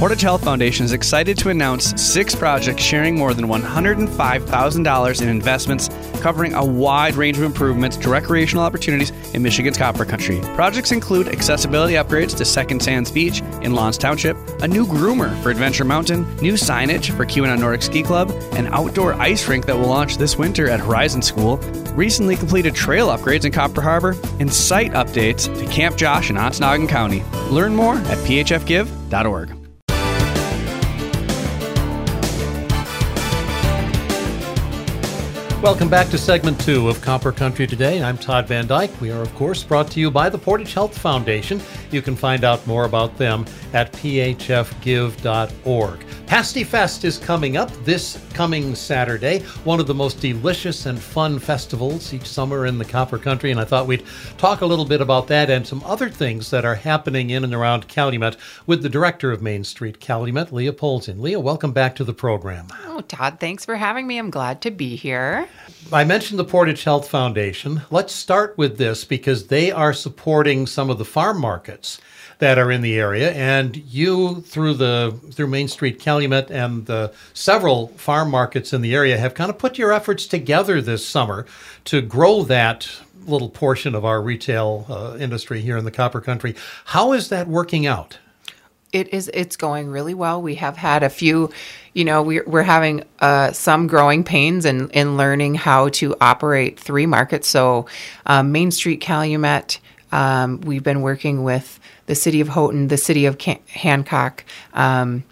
Portage Health Foundation is excited to announce six projects sharing more than $105,000 in investments covering a wide range of improvements to recreational opportunities in Michigan's Copper Country. Projects include accessibility upgrades to Second Sands Beach in Lawrence Township, a new groomer for Adventure Mountain, new signage for Keweenaw Nordic Ski Club, an outdoor ice rink that will launch this winter at Horizon School, recently completed trail upgrades in Copper Harbor, and site updates to Camp Josh in Ontonagon County. Learn more at phfgive.org. Welcome back to segment two of Copper Country Today. I'm Todd Van Dyke. We are, of course, brought to you by the Portage Health Foundation. You can find out more about them at phfgive.org. Pasty Fest is coming up this coming Saturday, one of the most delicious and fun festivals each summer in the Copper Country. And I thought we'd talk a little bit about that and some other things that are happening in and around Calumet with the director of Main Street Calumet, Leah Polzin. Leah, welcome back to the program. Oh, Todd, thanks for having me. I'm glad to be here. I mentioned the Portage Health Foundation. Let's start with this because they are supporting some of the farm markets that are in the area, and you through the through Main Street Calumet and the several farm markets in the area have kind of put your efforts together this summer to grow that little portion of our retail uh, industry here in the Copper Country. How is that working out? It is. It's going really well. We have had a few, you know, we're we're having uh, some growing pains in in learning how to operate three markets. So, um, Main Street Calumet. Um, we've been working with the city of Houghton, the city of Can- Hancock, um,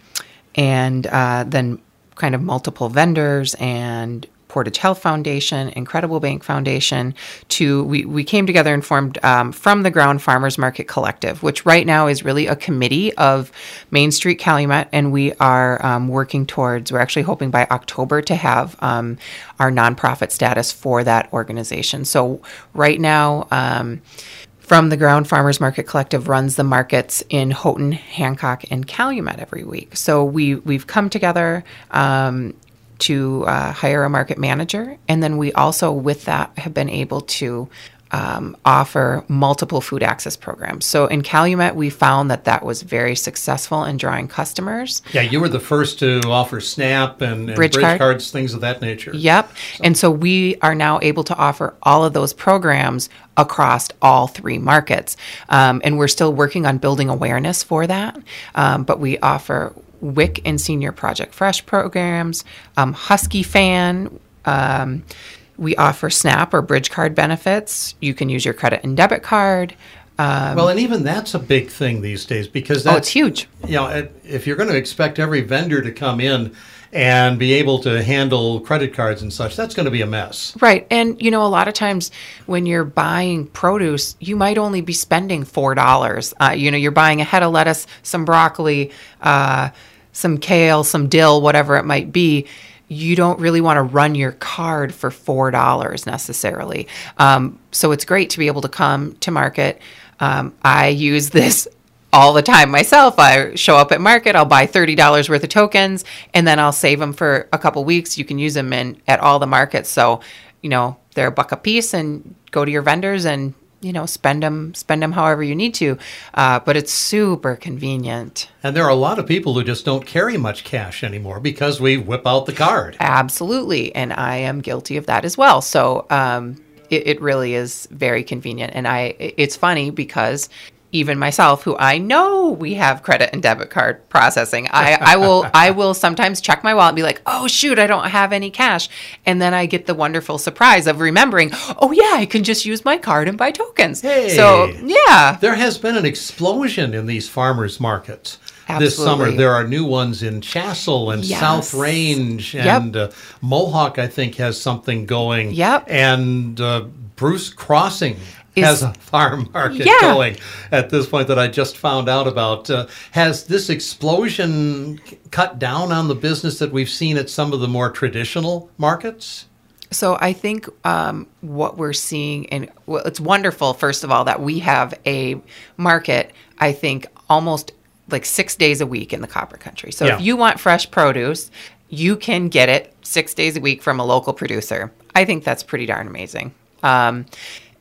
and uh, then kind of multiple vendors and Portage Health Foundation, Incredible Bank Foundation, to we, we came together and formed um, from the ground Farmers Market Collective, which right now is really a committee of Main Street Calumet, and we are um, working towards. We're actually hoping by October to have um, our nonprofit status for that organization. So right now. Um, from the Ground Farmers Market Collective runs the markets in Houghton, Hancock, and Calumet every week. So we we've come together um, to uh, hire a market manager, and then we also, with that, have been able to um, offer multiple food access programs. So in Calumet, we found that that was very successful in drawing customers. Yeah, you were the first to offer SNAP and, and bridge, bridge card. cards, things of that nature. Yep. So. And so we are now able to offer all of those programs across all three markets. Um, and we're still working on building awareness for that. Um, but we offer WIC and Senior Project Fresh programs, um, Husky Fan. Um, we offer SNAP or bridge card benefits. You can use your credit and debit card. Um, well, and even that's a big thing these days because that's, oh, it's huge. You know, if you're going to expect every vendor to come in and be able to handle credit cards and such, that's going to be a mess. Right. And, you know, a lot of times when you're buying produce, you might only be spending $4. Uh, you know, you're buying a head of lettuce, some broccoli, uh, some kale, some dill, whatever it might be you don't really want to run your card for four dollars necessarily. Um, so it's great to be able to come to market. Um, I use this all the time myself. I show up at market, I'll buy thirty dollars worth of tokens, and then I'll save them for a couple weeks. You can use them in at all the markets. So you know they're a buck a piece, and go to your vendors and you know spend them spend them however you need to uh, but it's super convenient and there are a lot of people who just don't carry much cash anymore because we whip out the card absolutely and i am guilty of that as well so um, it, it really is very convenient and i it's funny because even myself who I know we have credit and debit card processing. I, I will I will sometimes check my wallet and be like, oh shoot, I don't have any cash. And then I get the wonderful surprise of remembering, oh yeah, I can just use my card and buy tokens. Hey, so yeah. There has been an explosion in these farmers markets. Absolutely. This summer, there are new ones in Chassell and yes. South Range, and yep. uh, Mohawk, I think, has something going. Yep. And uh, Bruce Crossing is, has a farm market yeah. going at this point that I just found out about. Uh, has this explosion cut down on the business that we've seen at some of the more traditional markets? So I think um, what we're seeing, and well, it's wonderful, first of all, that we have a market, I think, almost like six days a week in the copper country. So yeah. if you want fresh produce, you can get it six days a week from a local producer. I think that's pretty darn amazing. Um,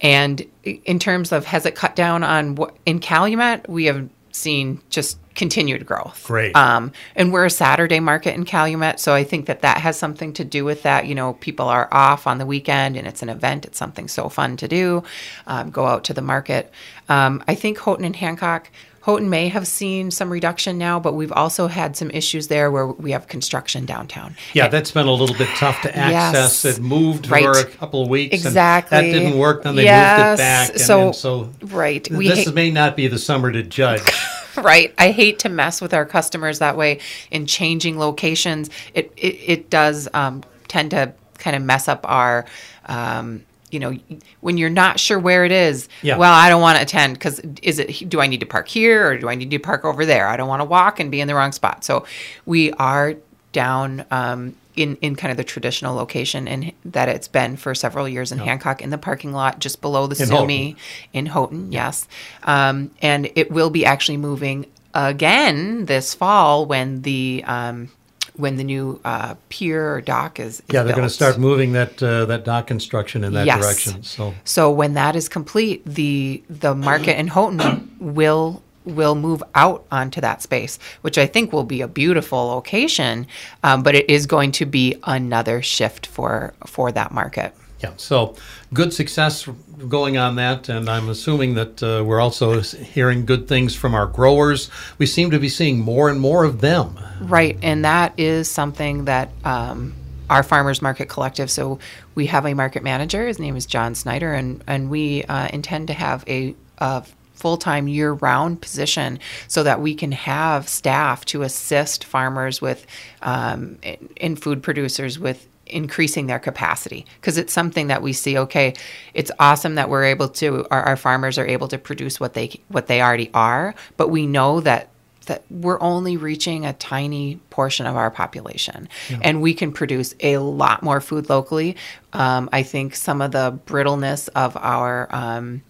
and in terms of has it cut down on what in Calumet, we have seen just continued growth. Great. Um, and we're a Saturday market in Calumet, so I think that that has something to do with that. You know, people are off on the weekend, and it's an event. It's something so fun to do. Um, go out to the market. Um, I think Houghton and Hancock. Houghton may have seen some reduction now, but we've also had some issues there where we have construction downtown. Yeah, that's been a little bit tough to access. Yes. It moved Right. for a couple of weeks. Exactly. And that didn't work. Then they Yes. moved it back. And So- then so Right. th- We this may not be the summer to judge. right i hate to mess with our customers that way in changing locations it it, it does um, tend to kind of mess up our um, you know when you're not sure where it is Yeah. well i don't want to attend because is it do i need to park here or do i need to park over there? I don't want to walk and be in the wrong spot. So we are down um, in, in kind of the traditional location and that it's been for several years in Hancock in the parking lot just below the In Sumi in Houghton, yes. Um, and it will be actually moving again this fall when the um, when the new uh, pier or dock is, is yeah, they're going to start moving that uh, that dock construction in that Yes. direction. So So when that is complete, the the market in Houghton will will move out onto that space, which I think will be a beautiful location. Um, but it is going to be another shift for for that market. Yeah, so good success going on that, and I'm assuming that uh, we're also hearing good things from our growers. We seem to be seeing more and more of them. Right, and that is something that um, our farmers market collective. So we have a market manager. His name is John Snyder, and and we uh, intend to have a, a full-time year-round position so that we can have staff to assist farmers with um, and- and food producers with increasing their capacity because it's something that we see okay it's awesome that we're able to our, our farmers are able to produce what they what they already are but we know that that we're only reaching a tiny portion of our population. And we can produce a lot more food locally. Um, i think some of the brittleness of our um,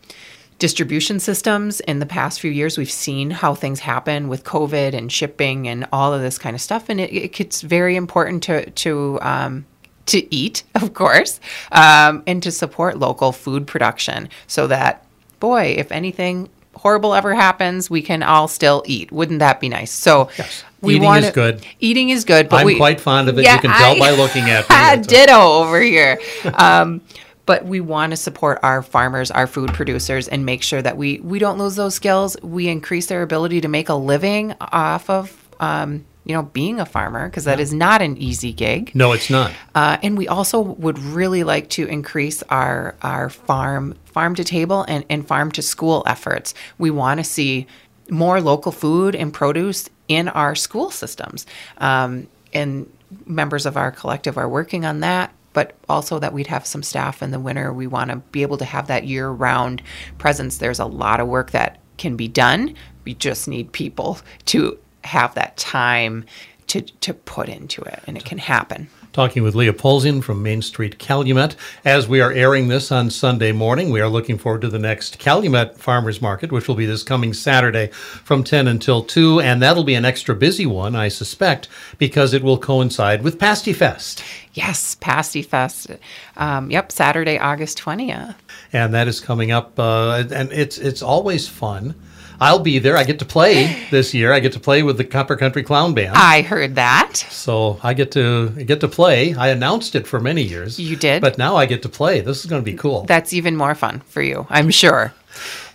distribution systems in the past few years we've seen how things happen with covid and shipping and all of this kind of stuff. And it, it, it's very important to to um, to eat of course um, and to support local food production so that boy if anything horrible ever happens we can all still eat wouldn't that be nice so Yes. we Eating want is good. eating is good but I'm we, quite fond of it. You can tell by looking at me. Ditto over here. Um, but we want to support our farmers, our food producers, and make sure that we we don't lose those skills. We increase their ability to make a living off of. Um, you know, being a farmer, because that is not an easy gig. No, it's not. Uh, and we also would really like to increase our our farm farm to table and, and farm to school efforts. We want to see more local food and produce in our school systems. Um, and members of our collective are working on that. But also that we'd have some staff in the winter. We want to be able to have that year round presence. There's a lot of work that can be done. We just need people to have that time to, to put into it, and it can happen. Talking with Leah Polzin from Main Street Calumet. As we are airing this on Sunday morning, we are looking forward to the next Calumet Farmers Market, which will be this coming Saturday from 10 until 2. And that'll be an extra busy one, I suspect, because it will coincide with Pasty Fest. Yes, Pasty Fest. Um, yep, Saturday, August 20th. And that is coming up. Uh, and it's, it's always fun. I'll be there. I get to play this year. I get to play with the Copper Country Clown Band. I heard that. So I get to I get to play. I announced it for many years. You did? but now I get to play. This is going to be cool. That's even more fun for you, I'm sure.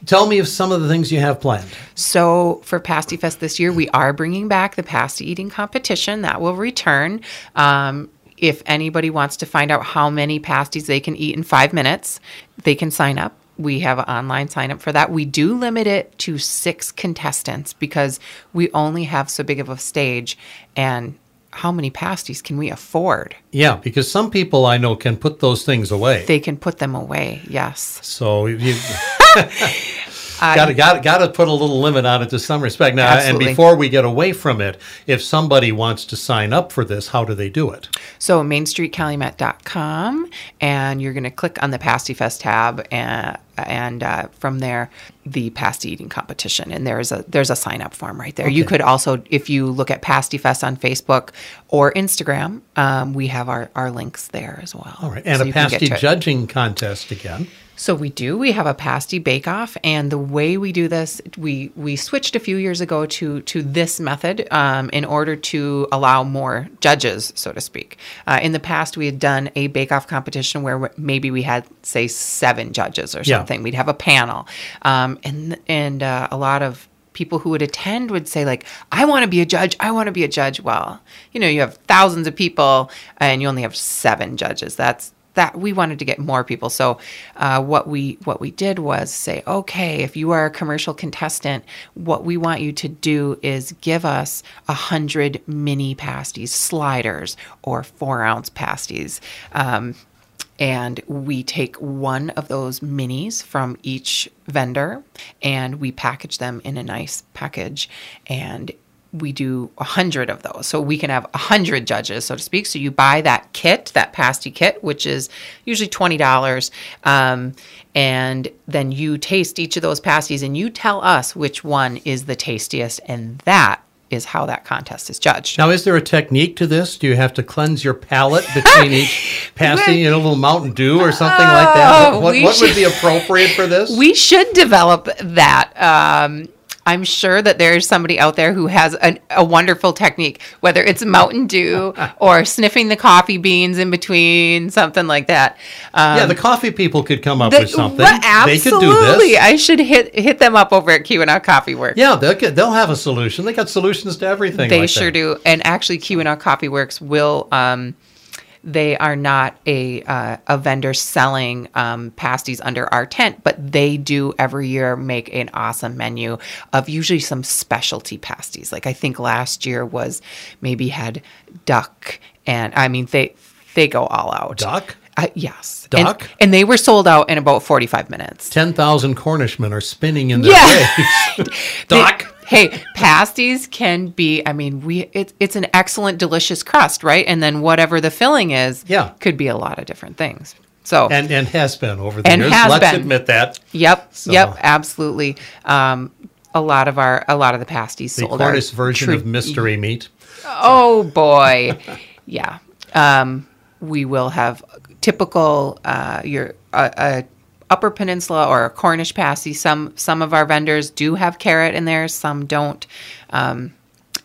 Tell me of some of the things you have planned. So for Pasty Fest this year, we are bringing back the pasty eating competition. That will return. Um, if anybody wants to find out how many pasties they can eat in five minutes, they can sign up. We have an online sign up for that. We do limit it to six contestants because we only have so big of a stage. And how many pasties can we afford? Yeah, because some people I know can put those things away. They can put them away. Yes. so you got to got got to put a little limit on it to some respect. Now, Absolutely. and before we get away from it, if somebody wants to sign up for this, how do they do it? So mainstreetcalumet.com and you're going to click on the Pasty Fest tab and and uh, from there the pasty eating competition and there's a there's a sign up form right there. You could also if you look at Pasty Fest on Facebook or Instagram, um, we have our, our links there as well. All right, and So a pasty it. judging contest again. So we do. We have a pasty bake off, and the way we do this, we we switched a few years ago to to this method um, in order to allow more judges, so to speak. Uh, in the past, we had done a bake off competition where maybe we had say seven judges or Yeah. something. We'd have a panel, um, and and uh, a lot of people who would attend would say like i want to be a judge i want to be a judge well you know you have thousands of people and you only have seven judges that's that we wanted to get more people. So uh, what we what we did was say okay if you are a commercial contestant what we want you to do is give us a hundred mini pasties sliders or four ounce pasties. Um, and we take one of those minis from each vendor and we package them in a nice package and we do a hundred of those so we can have a hundred judges so to speak so you buy that kit that pasty kit which is usually $20 um, and then you taste each of those pasties and you tell us which one is the tastiest and that is how that contest is judged Now, is there a technique to this? Do you have to cleanse your palate between each pasty in a little Mountain Dew or something like that? Oh, What, what, what would be appropriate for this? We should develop that. Um, I'm sure that there's somebody out there who has a, a wonderful technique, whether it's Mountain Dew or sniffing the coffee beans in between, something like that. Um, yeah, the coffee people could come up the- with something. Could absolutely. do this. I should hit hit them up over at Keweenaw Coffee Works. Yeah, they'll, get, they'll have a solution. They got solutions to everything. They like sure that. do. And actually, Keweenaw Coffee Works will. Um, they are not a uh, a vendor selling um, pasties under our tent, but they do every year make an awesome menu of usually some specialty pasties. Like I think last year was maybe had duck, and I mean they they go all out. Duck? Uh, yes, And- Duck? and, they were sold out in about forty five minutes. 10,000 Cornishmen are spinning in their Yeah. graves. Doc. Hey, pasties can be. I mean, we it's it's an excellent, delicious crust, right? And then whatever the filling is, Yeah. could be a lot of different things. So, And, and has been over the And years. has Let's been. admit that. yep, So- yep, absolutely. Um, a lot of our a lot of the pasties The sold are Cornish version of mystery meat. Oh boy, yeah. Um, we will have typical uh, your uh, a Upper Peninsula or Cornish pasty. Some some of our vendors do have carrot in there, some don't. Um,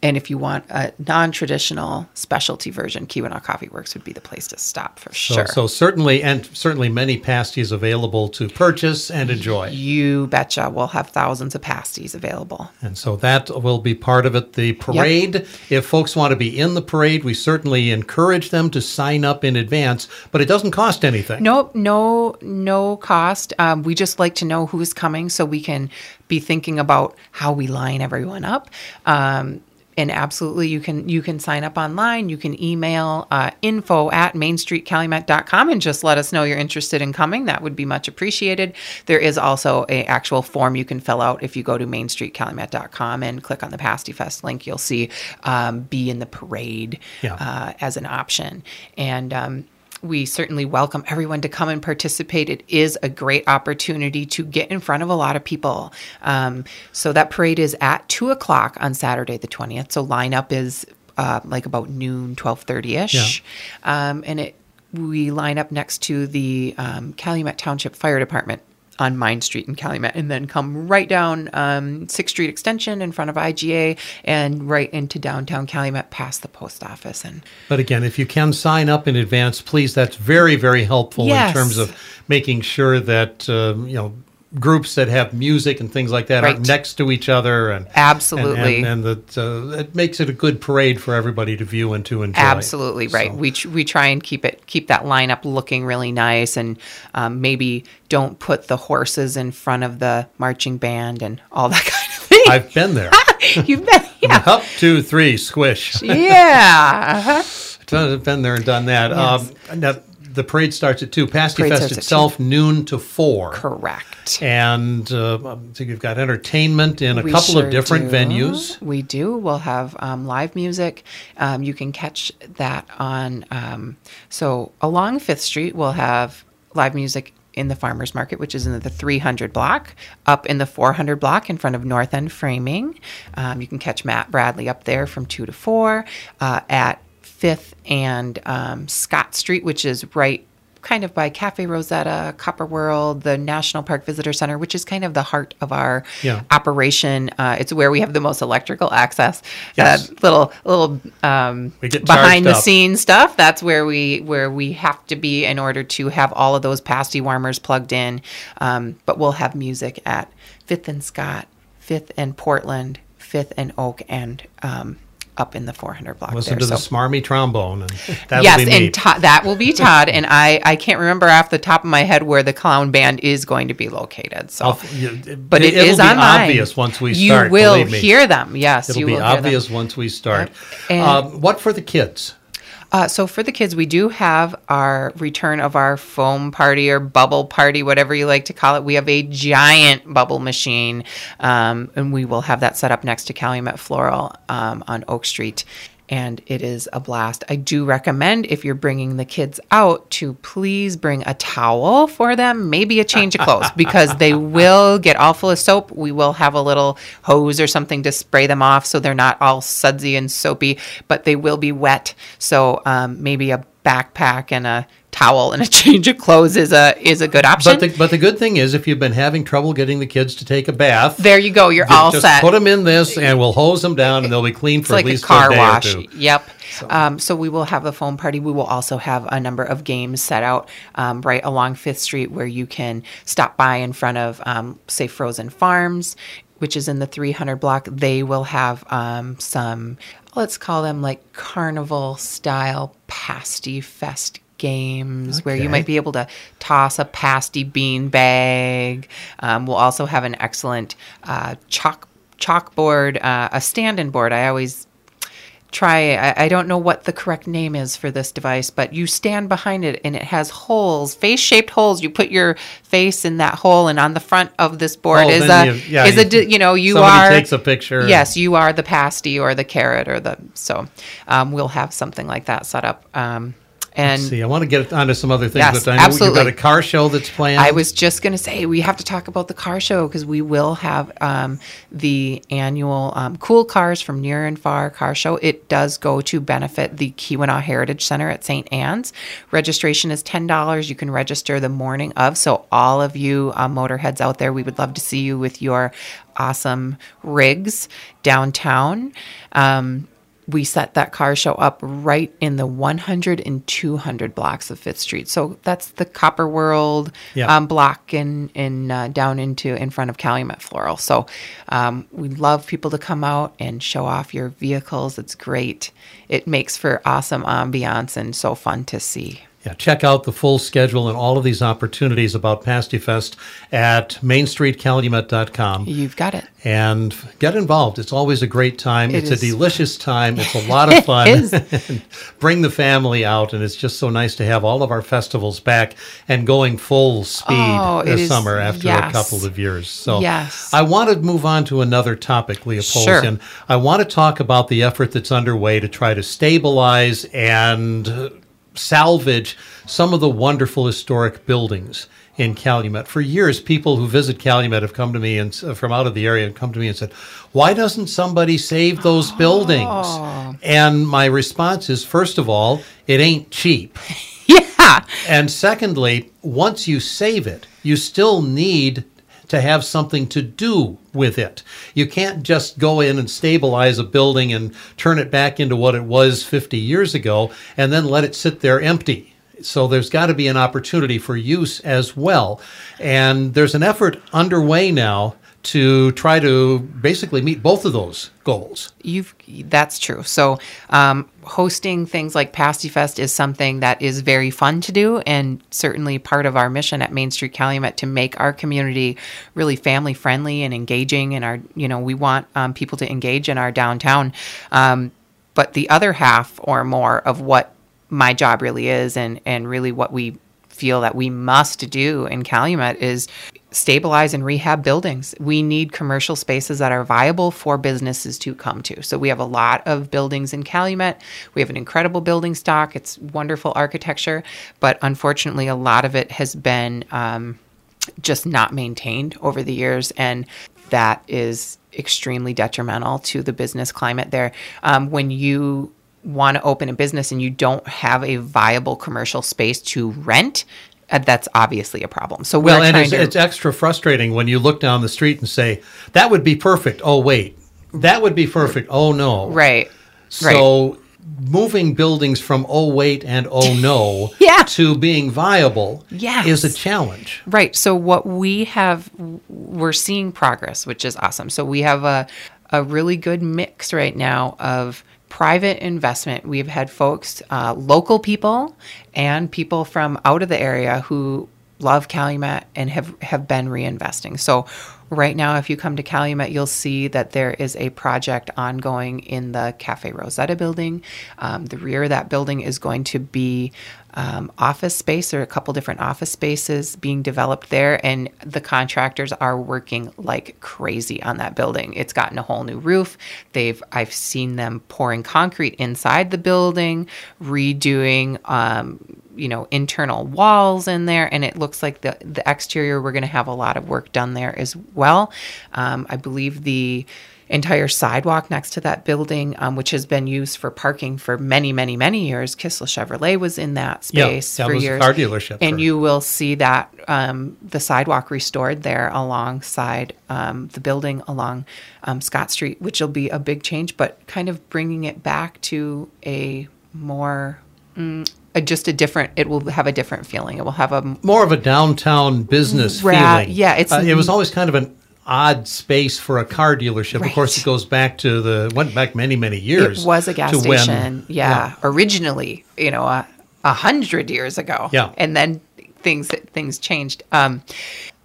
and if you want a non-traditional specialty version, Keweenaw Coffee Works would be the place to stop for So, sure. so certainly, and certainly many pasties available to purchase and enjoy. you betcha, we'll have thousands of pasties available. And so that will be part of it. The parade, if folks want to be in the parade, we certainly encourage them to sign up in advance, but it doesn't cost anything. Nope, no, no cost. Um, we just like to know who's coming so we can be thinking about how we line everyone up. Um, and absolutely, you can you can sign up online. You can email uh, info at mainstreetcalumet.com and just let us know you're interested in coming. That would be much appreciated. There is also a actual form you can fill out if you go to mainstreetcalumet.com and click on the Pasty Fest link. You'll see um, be in the parade Yeah. uh, as an option. And um, we certainly welcome everyone to come and participate. It is a great opportunity to get in front of a lot of people. Um, so that parade is at two o'clock on Saturday the twentieth. So lineup is uh, like about noon, twelve thirty ish, um, and it we line up next to the um, Calumet Township Fire Department on Mine Street in Calumet, and then come right down um, Sixth Street Extension in front of IGA, and right into downtown Calumet past the post office. And But again, if you can sign up in advance, please, that's very, very helpful Yes. in terms of making sure that, um, you know, groups that have music and things like that are next to each other and Absolutely. and, and, and that uh, it makes it a good parade for everybody to view and to enjoy Absolutely right. So- We we try and keep it keep that lineup looking really nice, and um, maybe don't put the horses in front of the marching band and all that kind of thing. I've been there You've been yeah up two three squish yeah. uh-huh. I've been there and done that Yes. um, now, the parade starts at two pasty fest itself noon to four Correct. and uh, so you've got entertainment in a We couple sure of different do. venues We do. We'll have um, live music. Um, you can catch that on. Um, so along Fifth Street, we'll have live music in the farmers market, which is in the 300 block, up in the 400 block in front of North End Framing. Um, you can catch Matt Bradley up there from two to four uh, at Fifth and um, Scott Street, which is right kind of by Cafe Rosetta, Copper World, the National Park Visitor Center, which is kind of the heart of our Yeah. operation. Uh, it's where we have the most electrical access. Yes. Uh, little little um, behind the up. scenes stuff. That's where we where we have to be in order to have all of those pasty warmers plugged in. Um, but we'll have music at Fifth and Scott, Fifth and Portland, Fifth and Oak, and um, up in the 400 block. Listen there. to the smarmy trombone, and yes, and Todd, that will be Todd. and I, I can't remember off the top of my head where the clown band is going to be located. So, I'll- but it it'll online. obvious once we you start. will me. hear them. Yes, It'll you be will obvious once we start. And- um, what for the kids? Uh, so for the kids, we do have our return of our foam party or bubble party, whatever you like to call it. We have a giant bubble machine, um, and we will have that set up next to Calumet Floral um, on Oak Street. And it is a blast. I do recommend if you're bringing the kids out to please bring a towel for them, maybe a change of clothes, because they will get all full of soap. We will have a little hose or something to spray them off so they're not all sudsy and soapy, but they will be wet. So um, maybe a backpack and a towel and a change of clothes is a is a good option. But the, but the good thing is, if you've been having trouble getting the kids to take a bath, there you go. You're ju- all just set. put them in this, and we'll hose them down, and they'll be clean it's for like at a least car a day wash. or two. Yep. Um, so we will have a foam party. We will also have a number of games set out um, right along Fifth Street where you can stop by in front of, um, say, Frozen Farms, which is in the 300 block. They will have um, some, let's call them like carnival style pasty fest games where you might be able to toss a pasty bean bag. Um, we'll also have an excellent uh, chalk chalkboard, uh, a stand-in board. I always try I, I don't know what the correct name is for this device but you stand behind it and it has holes face shaped holes you put your face in that hole and on the front of this board Oh, is a you- yeah, is you- di- you know you somebody are takes a picture. yes you are the pasty or the carrot or the so um, we'll have something like that set up um, and See, I want to get onto some other things, Yes, but I know you've got a car show that's planned. I was just going to say we have to talk about the car show because we will have um, the annual um, Cool Cars from Near and Far car show. It does go to benefit the Keweenaw Heritage Center at St. Anne's. Registration is ten dollars. You can register the morning of. So all of you uh, motorheads out there, we would love to see you with your awesome rigs downtown. Um, we set that car show up right in the 100 and 200 blocks of Fifth Street. So that's the Copper World Yeah. um, block and in, uh, down into in front of Calumet Floral. So um, we love people to come out and show off your vehicles. It's great. It makes for awesome ambiance and so fun to see. Yeah, check out the full schedule and all of these opportunities about Pasty Fest at mainstreetcalumet.com You've got it. and get involved. It's always a great time. It it's is. a delicious time. It's a lot of fun. Bring the family out, and it's just so nice to have all of our festivals back and going full speed Oh, this is- summer after a couple of years. So Yes. I want to move on to another topic, Leah Polzin. Sure. I want to talk about the effort that's underway to try to stabilize and salvage some of the wonderful historic buildings in Calumet. For years, people who visit Calumet have come to me and uh, from out of the area and come to me and said, "Why doesn't somebody save those buildings?" And my response is, first of all, it ain't cheap. Yeah. And secondly, once you save it, you still need to have something to do with it. You can't just go in and stabilize a building and turn it back into what it was 50 years ago and then let it sit there empty. So there's got to be an opportunity for use as well. And there's an effort underway now to try to basically meet both of those goals. You've that's true. So um, hosting things like Pasty Fest is something that is very fun to do, and certainly part of our mission at Main Street Calumet to make our community really family friendly and engaging. And our, you know, we want um, people to engage in our downtown. Um, but the other half or more of what my job really is, and and really what we feel that we must do in Calumet is stabilize and rehab buildings. We need commercial spaces that are viable for businesses to come to. So we have a lot of buildings in Calumet. We have an incredible building stock. It's wonderful architecture, but unfortunately, a lot of it has been um, just not maintained over the years, and that is extremely detrimental to the business climate there. Um, when you want to open a business and you don't have a viable commercial space to rent, uh, that's obviously a problem. So Well, and it's, to it's extra frustrating when you look down the street and say, that would be perfect. Oh, wait. That would be perfect. Oh, no. right. So moving buildings from oh, wait and oh, no Yeah. to being viable Yes. is a challenge. Right. So what we have, we're seeing progress, which is awesome. So we have a a really good mix right now of private investment. We've had folks, uh, local people, and people from out of the area who love Calumet and have have been reinvesting. So right now, if you come to Calumet, you'll see that there is a project ongoing in the Cafe Rosetta building. Um, the rear of that building is going to be um, office space. Are a couple different office spaces being developed there, and the contractors are working like crazy on that building. It's gotten a whole new roof. They've I've seen them pouring concrete inside the building, redoing. Um, you know internal walls in there and it looks like the the exterior we're going to have a lot of work done there as well um, i believe the entire sidewalk next to that building um, which has been used for parking for many many many years. Kissel chevrolet was in that Yeah, space that for years. car dealership and for- you will see that um, the sidewalk restored there alongside um, the building along um, scott street which will be a big change but kind of bringing it back to a more mm, just a different it will have a different feeling. It will have a More of a downtown business Ra- feeling. yeah, it's- Uh, it was always kind of an odd space for a car dealership. Of course, it goes back to the went back many many years. It was a gas to when- station. yeah. Originally, you know, a, a hundred years ago. Yeah. And then things things changed. Um,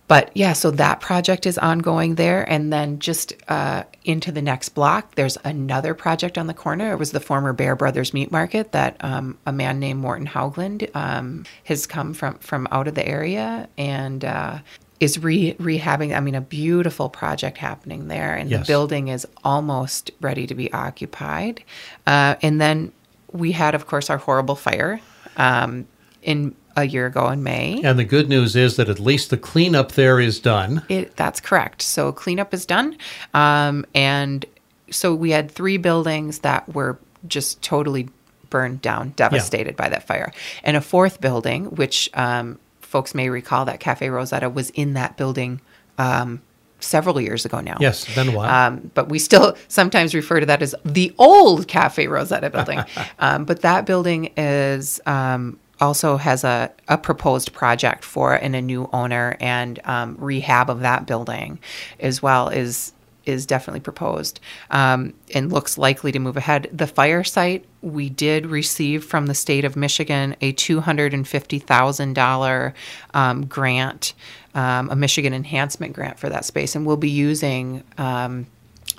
but yeah, so that project is ongoing there, and then just uh, into the next block, there's another project on the corner. It was the former Bear Brothers Meat Market that um, a man named Morton Haugland um, has come from from out of the area and. Uh, is re- rehabbing. I mean, a beautiful project happening there, and Yes. the building is almost ready to be occupied. Uh, and then we had, of course, our horrible fire um, in a year ago in May. And the good news is that at least the cleanup there is done. It, that's correct. So cleanup is done. Um, and so we had three buildings that were just totally burned down, devastated by that fire. And a fourth building, which um, folks may recall that Cafe Rosetta was in that building um, several years ago now. Yes, been a while. Um, but we still sometimes refer to that as the old Cafe Rosetta building. um, but that building is um, also has a, a proposed project for and a new owner and um, rehab of that building as well is is definitely proposed um, and looks likely to move ahead. The fire site, we did receive from the state of Michigan a $250,000 um, grant, um, a Michigan enhancement grant for that space, and we'll be using um,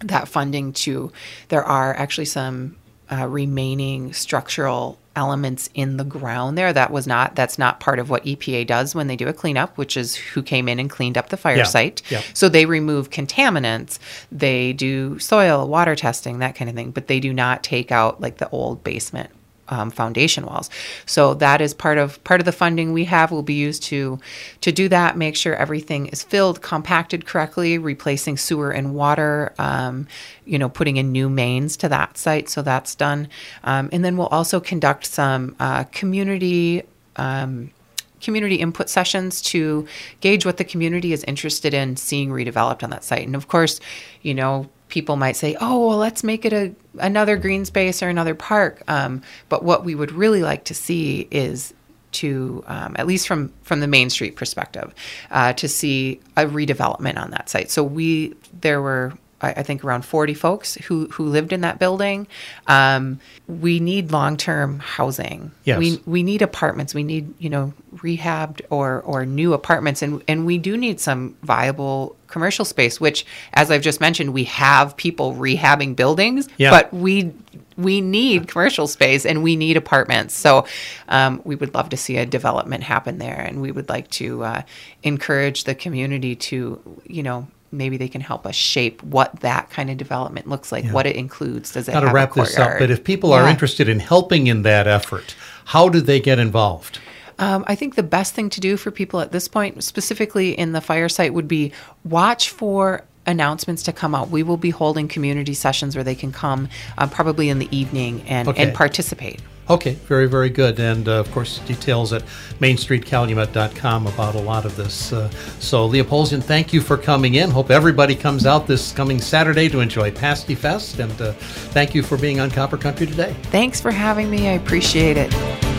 that funding to. There are actually some uh, remaining structural elements in the ground there that was not that's not part of what EPA does when they do a cleanup which is who came in and cleaned up the fire Yeah, site yeah. so they remove contaminants they do soil water testing that kind of thing but they do not take out like the old basement um, foundation walls so that is part of part of the funding we have will be used to to do that make sure everything is filled compacted correctly replacing sewer and water um, you know putting in new mains to that site so that's done um, and then we'll also conduct some uh, community um, community input sessions to gauge what the community is interested in seeing redeveloped on that site. And of course, you know, people might say, "Oh, well, let's make it a another green space or another park." Um, but what we would really like to see is to um, at least from from the main street perspective uh, to see a redevelopment on that site so we there were I I think around 40 folks who, who lived in that building. Um, we need long-term housing. Yes. We, we need apartments. We need, you know, rehabbed or, or new apartments. And, and we do need some viable commercial space, which, as I've just mentioned, we have people rehabbing buildings, Yeah. but we we need commercial space and we need apartments. So um, we would love to see a development happen there, and we would like to uh, encourage the community to, you know, maybe they can help us shape what that kind of development looks like, what it includes. Does it Got to wrap this up, but if people are interested in helping in that effort, how do they get involved? Um, I think the best thing to do for people at this point, specifically in the fire site, would be watch for announcements to come out. We will be holding community sessions where they can come, uh, probably in the evening, and, Okay. and participate. Okay, very, very good. And uh, of course, details at mainstreetcalumet.com about a lot of this. Uh, so, Leah Polzin, thank you for coming in. Hope everybody comes out this coming Saturday to enjoy Pasty Fest. And uh, thank you for being on Copper Country today. Thanks for having me. I appreciate it.